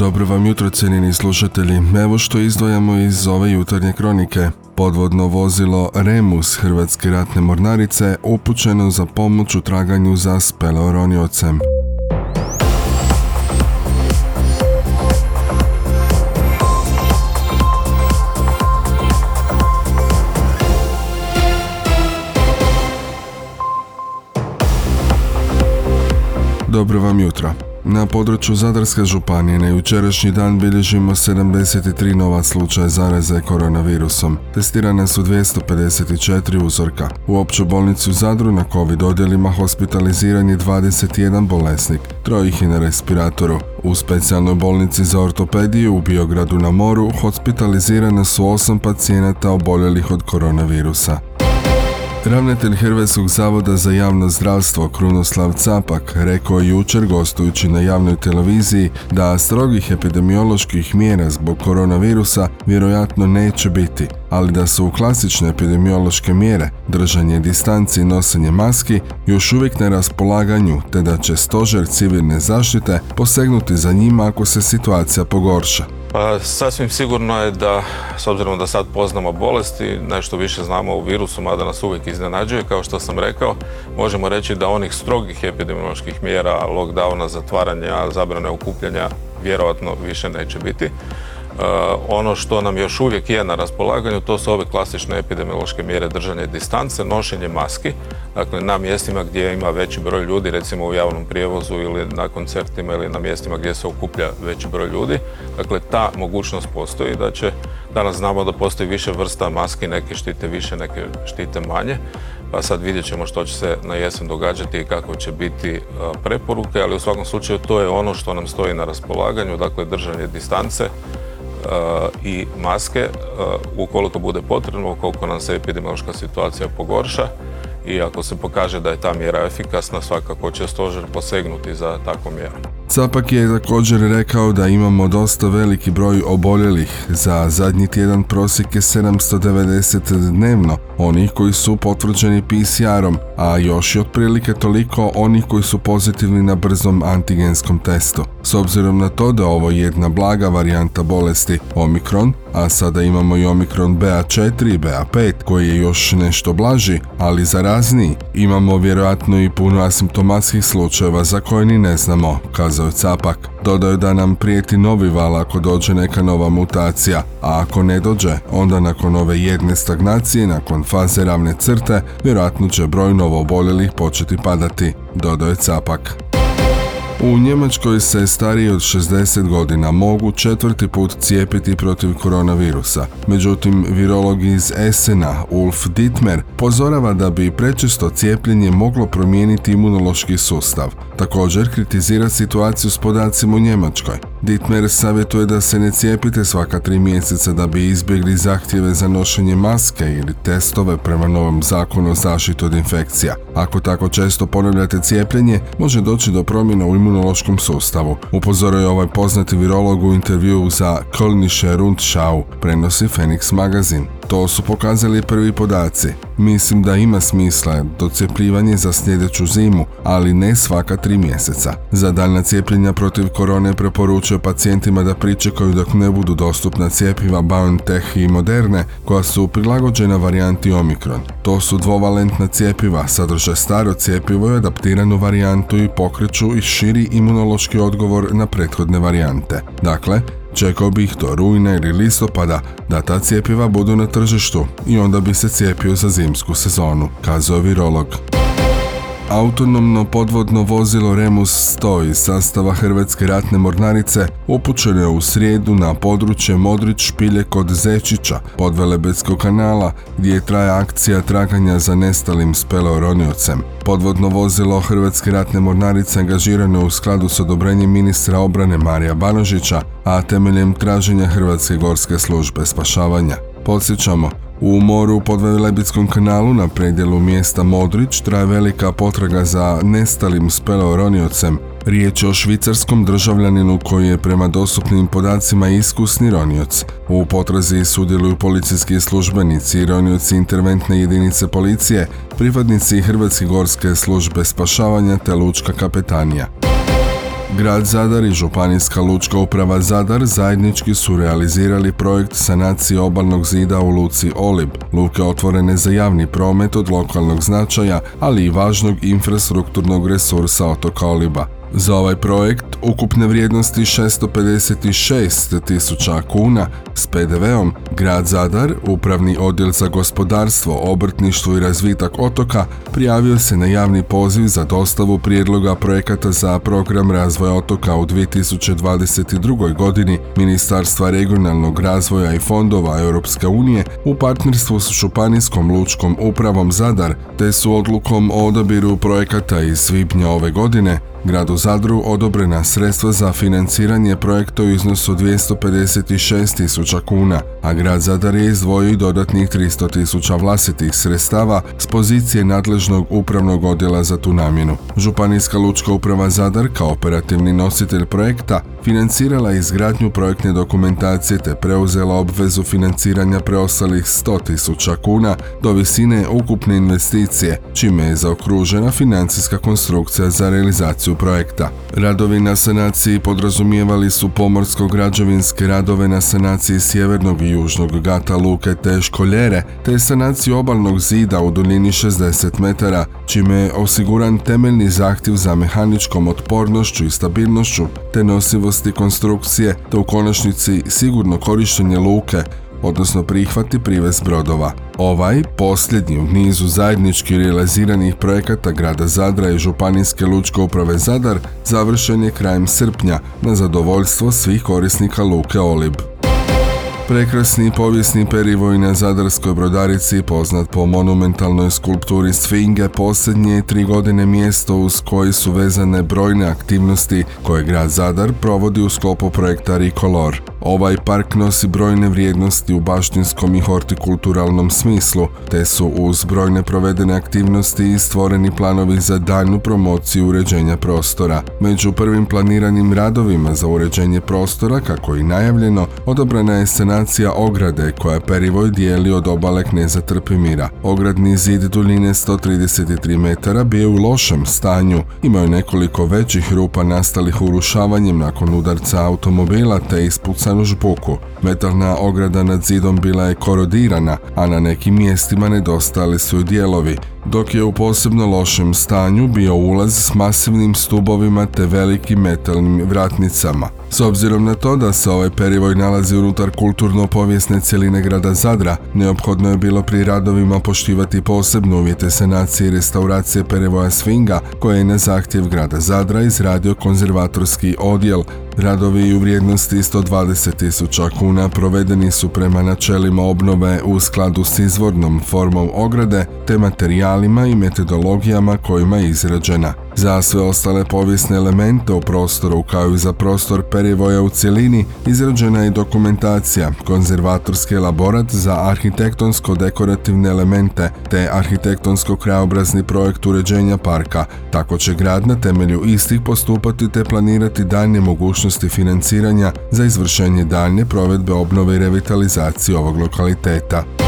Dobro vam jutro, cijenjeni slušatelji. Evo što izdvajamo iz ove jutarnje kronike. Podvodno vozilo Remus Hrvatske ratne mornarice upućeno za pomoć u traganju za speleoroniocem. Dobro vam jutro. Na području Zadarske županije na jučerašnji dan bilježimo 73 nova slučaja zaraze koronavirusom. Testirane su 254 uzorka. U opću bolnicu u Zadru na COVID odjelima hospitaliziran je 21 bolesnik, troje ih je na respiratoru. U specijalnoj bolnici za ortopediju u Biogradu na moru hospitalizirane su 8 pacijenata oboljelih od koronavirusa. Ravnatelj Hrvatskog zavoda za javno zdravstvo Krunoslav Capak rekao je jučer gostujući na javnoj televiziji da strogih epidemioloških mjera zbog koronavirusa vjerojatno neće biti, ali da su klasične epidemiološke mjere, držanje distanci i nosenje maski još uvijek na raspolaganju te da će stožer civilne zaštite posegnuti za njima ako se situacija pogorša. Pa sasvim sigurno je da, s obzirom da sad poznamo bolesti, nešto više znamo o virusu, mada nas uvijek iznenađuje, kao što sam rekao, možemo reći da onih strogih epidemioloških mjera, lockdowna, zatvaranja, zabrane okupljanja, vjerojatno više neće biti. E, ono što nam još uvijek je na raspolaganju, to su ove klasične epidemiološke mjere držanja distance, nošenje maski, dakle na mjestima gdje ima veći broj ljudi, recimo u javnom prijevozu ili na koncertima ili na mjestima gdje se okuplja veći broj ljudi. Dakle, ta mogućnost postoji da će, danas znamo da postoji više vrsta maski, neke štite više, neke štite manje, pa sad vidjet ćemo što će se na jesen događati i kako će biti e, preporuke, ali u svakom slučaju to je ono što nam stoji na raspolaganju, dakle držanje distance, i maske ukoliko bude potrebno, ukoliko nam se epidemiološka situacija pogorša i ako se pokaže da je ta mjera efikasna, svakako će stožer posegnuti za takvom mjerom. Capak je također rekao da imamo dosta veliki broj oboljelih. Za zadnji tjedan prosjek je 790 dnevno, onih koji su potvrđeni PCR-om, a još je otprilike toliko onih koji su pozitivni na brzom antigenskom testu. S obzirom na to da ovo je jedna blaga varijanta bolesti Omikron, a sada imamo i Omikron BA4 i BA5 koji je još nešto blaži, ali zarazniji, imamo vjerojatno i puno asimptomatskih slučajeva za koje ni ne znamo, kazao je Capak. Dodaju da nam prijeti novi val ako dođe neka nova mutacija, a ako ne dođe, onda nakon ove jedne stagnacije, nakon faze ravne crte, vjerojatno će broj novo oboljelih početi padati, dodao Capak. U Njemačkoj se stariji od 60 godina mogu četvrti put cijepiti protiv koronavirusa. Međutim, virolog iz Essena, Ulf Dittmer, pozorava da bi prečesto cijepljenje moglo promijeniti imunološki sustav. Također kritizira situaciju s podacima u Njemačkoj. Dittmer savjetuje da se ne cijepite svaka tri mjeseca da bi izbjegli zahtjeve za nošenje maske ili testove prema novom zakonu o zaštiti od infekcija. Ako tako često ponavljate cijepljenje, može doći do promjena u imunološkom sustavu. Upozorio je ovaj poznati virolog u intervju za Kölnische Rundschau, prenosi Phoenix magazin. To su pokazali prvi podaci. Mislim da ima smisla docjepljivanje za sljedeću zimu, ali ne svaka tri mjeseca. Za daljna cijepljenja protiv korone preporučuje pacijentima da pričekaju dok ne budu dostupna cijepiva BioNTech i Moderne, koja su prilagođena varijanti Omikron. To su dvovalentna cijepiva, sadrže staro cijepivo i adaptiranu varijantu i pokreću i širi imunološki odgovor na prethodne varijante. Dakle, Čekao bih do rujna ili listopada da ta cijepiva budu na tržištu i onda bi se cijepio za zimsku sezonu, kazao virolog. Autonomno podvodno vozilo Remus 100 iz sastava Hrvatske ratne mornarice upućeno je u srijedu na područje Modrić špilje kod Zečića pod Velebetskog kanala gdje traje akcija traganja za nestalim speleoroniocem. Podvodno vozilo Hrvatske ratne mornarice angažirano je u skladu s odobrenjem ministra obrane Marija Banožića, a temeljem traženja Hrvatske gorske službe spašavanja. Podsjećamo, u moru pod Velebitskom kanalu na predjelu mjesta Modrić traje velika potraga za nestalim speleoroniocem. Riječ je o švicarskom državljaninu koji je prema dostupnim podacima iskusni ronioc. U potrazi sudjeluju policijski službenici i ronioci interventne jedinice policije, pripadnici Hrvatske gorske službe spašavanja te lučka kapetanija. Grad Zadar i Županijska lučka uprava Zadar zajednički su realizirali projekt sanacije obalnog zida u luci Olib, luke otvorene za javni promet od lokalnog značaja, ali i važnog infrastrukturnog resursa otoka Oliba. Za ovaj projekt ukupne vrijednosti 656 tisuća kuna s PDV-om Grad Zadar, Upravni odjel za gospodarstvo, obrtništvo i razvitak otoka prijavio se na javni poziv za dostavu prijedloga projekata za program razvoja otoka u 2022. godini Ministarstva regionalnog razvoja i fondova Europske unije u partnerstvu s Županijskom lučkom upravom Zadar te su odlukom o odabiru projekata iz svibnja ove godine Gradu Zadru odobrena sredstva za financiranje projekta u iznosu 256 tisuća kuna, a grad Zadar je izdvojio dodatnih 300 tisuća vlastitih sredstava s pozicije nadležnog upravnog odjela za tu namjenu. Županijska lučka uprava Zadar kao operativni nositelj projekta financirala izgradnju projektne dokumentacije te preuzela obvezu financiranja preostalih 100 tisuća kuna do visine ukupne investicije, čime je zaokružena financijska konstrukcija za realizaciju projekta. Radovi na sanaciji podrazumijevali su pomorsko-građevinske radove na sanaciji sjevernog i južnog gata luke te školjere, te sanaciju obalnog zida u duljini 60 metara, čime je osiguran temeljni zahtjev za mehaničkom otpornošću i stabilnošću, te nosivosti konstrukcije, te u konačnici sigurno korištenje luke, odnosno prihvati privez brodova. Ovaj, posljednji u nizu zajednički realiziranih projekata grada Zadra i Županijske lučke uprave Zadar, završen je krajem srpnja na zadovoljstvo svih korisnika luke Olib. Prekrasni povijesni perivoj na Zadarskoj brodarici, poznat po monumentalnoj skulpturi Sfinge, posljednje tri godine mjesto uz koji su vezane brojne aktivnosti koje grad Zadar provodi u sklopu projekta Ricolor. Ovaj park nosi brojne vrijednosti u baštinskom i hortikulturalnom smislu, te su uz brojne provedene aktivnosti i stvoreni planovi za daljnu promociju uređenja prostora. Među prvim planiranim radovima za uređenje prostora, kako i najavljeno, odobrana je sanacija ograde koja perivoj dijeli od obale Kneza Trpimira. Ogradni zid duljine 133 metara bio u lošem stanju, imao je nekoliko većih rupa nastalih urušavanjem nakon udarca automobila te ispuca ispucanu žbuku. Metalna ograda nad zidom bila je korodirana, a na nekim mjestima nedostali su dijelovi, dok je u posebno lošem stanju bio ulaz s masivnim stubovima te velikim metalnim vratnicama. S obzirom na to da se ovaj perivoj nalazi unutar kulturno-povijesne cjeline grada Zadra, neophodno je bilo pri radovima poštivati posebne uvjete sanacije i restauracije perivoja Svinga, koje je na zahtjev grada Zadra izradio konzervatorski odjel. Radovi u vrijednosti 120.000 kuna provedeni su prema načelima obnove u skladu s izvornom formom ograde te materijalima i metodologijama kojima je izrađena. Za sve ostale povijesne elemente u prostoru kao i za prostor perivoja u cjelini izrađena je dokumentacija, konzervatorski elaborat za arhitektonsko-dekorativne elemente te arhitektonsko-krajobrazni projekt uređenja parka. Tako će grad na temelju istih postupati te planirati daljnje mogućnosti financiranja za izvršenje daljnje provedbe obnove i revitalizacije ovog lokaliteta.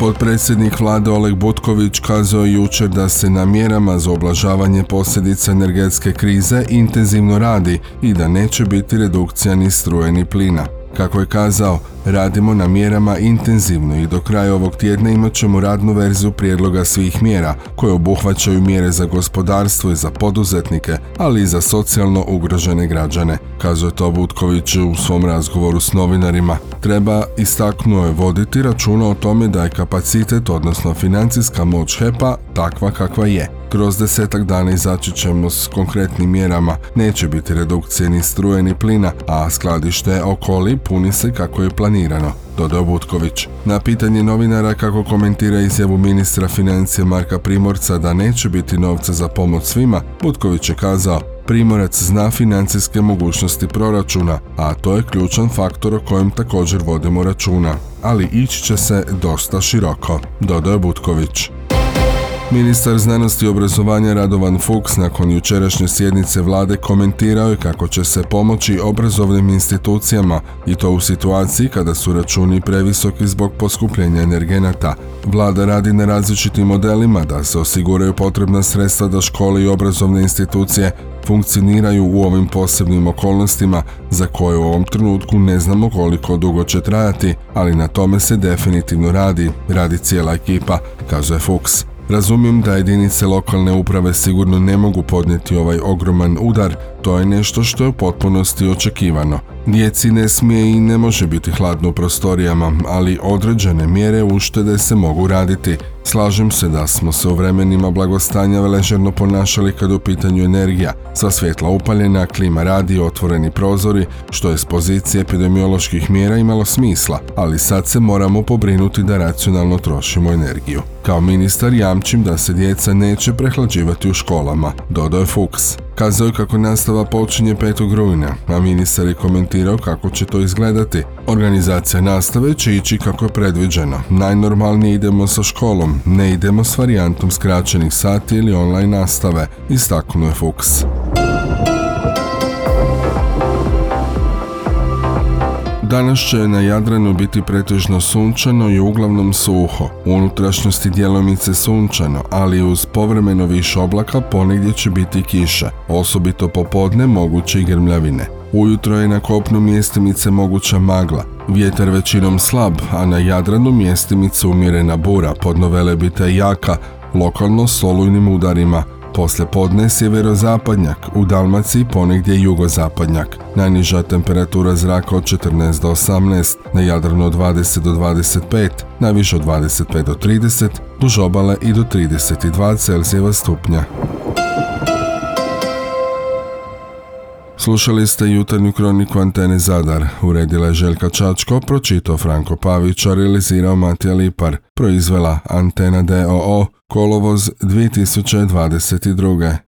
Potpredsjednik vlade Oleg Butković kazao jučer da se na mjerama za oblažavanje posljedica energetske krize intenzivno radi i da neće biti redukcija ni struje ni plina. Kako je kazao, radimo na mjerama intenzivno i do kraja ovog tjedna imat ćemo radnu verziju prijedloga svih mjera koje obuhvaćaju mjere za gospodarstvo i za poduzetnike, ali i za socijalno ugrožene građane. Kazuje to Butković u svom razgovoru s novinarima. Treba, istaknuo je, voditi računa o tome da je kapacitet, odnosno financijska moć HEPA takva kakva je. Kroz desetak dana izaći ćemo s konkretnim mjerama. Neće biti redukcije ni struje ni plina, a skladište okoli puni se kako je planirano dodao Butković. Na pitanje novinara kako komentira izjavu ministra financija Marka Primorca da neće biti novca za pomoć svima, Butković je kazao Primorac zna financijske mogućnosti proračuna, a to je ključan faktor o kojem također vodimo računa. Ali ići će se dosta široko, dodao Butković. Ministar znanosti i obrazovanja Radovan Fuchs nakon jučerašnje sjednice vlade komentirao je kako će se pomoći obrazovnim institucijama i to u situaciji kada su računi previsoki zbog poskupljenja energenata. Vlada radi na različitim modelima da se osiguraju potrebna sredstva da škole i obrazovne institucije funkcioniraju u ovim posebnim okolnostima za koje u ovom trenutku ne znamo koliko dugo će trajati, ali na tome se definitivno radi, radi cijela ekipa, kazuje Fuchs. Razumijem da jedinice lokalne uprave sigurno ne mogu podnijeti ovaj ogroman udar, to je nešto što je u potpunosti očekivano. Djeci ne smije i ne može biti hladno u prostorijama, ali određene mjere uštede se mogu raditi. Slažem se da smo se u vremenima blagostanja ležerno ponašali kad u pitanju energija. Sva svjetla upaljena, klima radi, otvoreni prozori, što je s pozicije epidemioloških mjera imalo smisla, ali sad se moramo pobrinuti da racionalno trošimo energiju. Kao ministar jamčim da se djeca neće prehlađivati u školama, dodao je Fuchs. Kazao je kako nastava počinje 5. rujna, a ministar je komentirao kako će to izgledati. Organizacija nastave će ići kako je predviđeno. Najnormalnije idemo sa školom, ne idemo s varijantom skraćenih sati ili online nastave, istaknuo je Fuchs. Danas će na Jadranu biti pretežno sunčano i uglavnom suho. U unutrašnjosti djelomice sunčano, ali uz povremeno više oblaka ponegdje će biti kiša, osobito popodne moguće i grmljavine. Ujutro je na kopnu mjestimice moguća magla, vjetar većinom slab, a na Jadranu mjestimice umjerena bura, podnovelebita i jaka, lokalno s olujnim udarima, poslije podne sjeverozapadnjak, u Dalmaciji ponegdje jugozapadnjak. Najniža temperatura zraka od 14 do 18, na Jadranu od 20 do 25, najviše od 25 do 30, duž obale i do 32 Celzijeva stupnja. Slušali ste jutarnju kroniku Antene Zadar. Uredila je Željka Čačko, pročitao Franko Pavić, realizirao Matija Lipar. Proizvela Antena DOO, kolovoz 2022.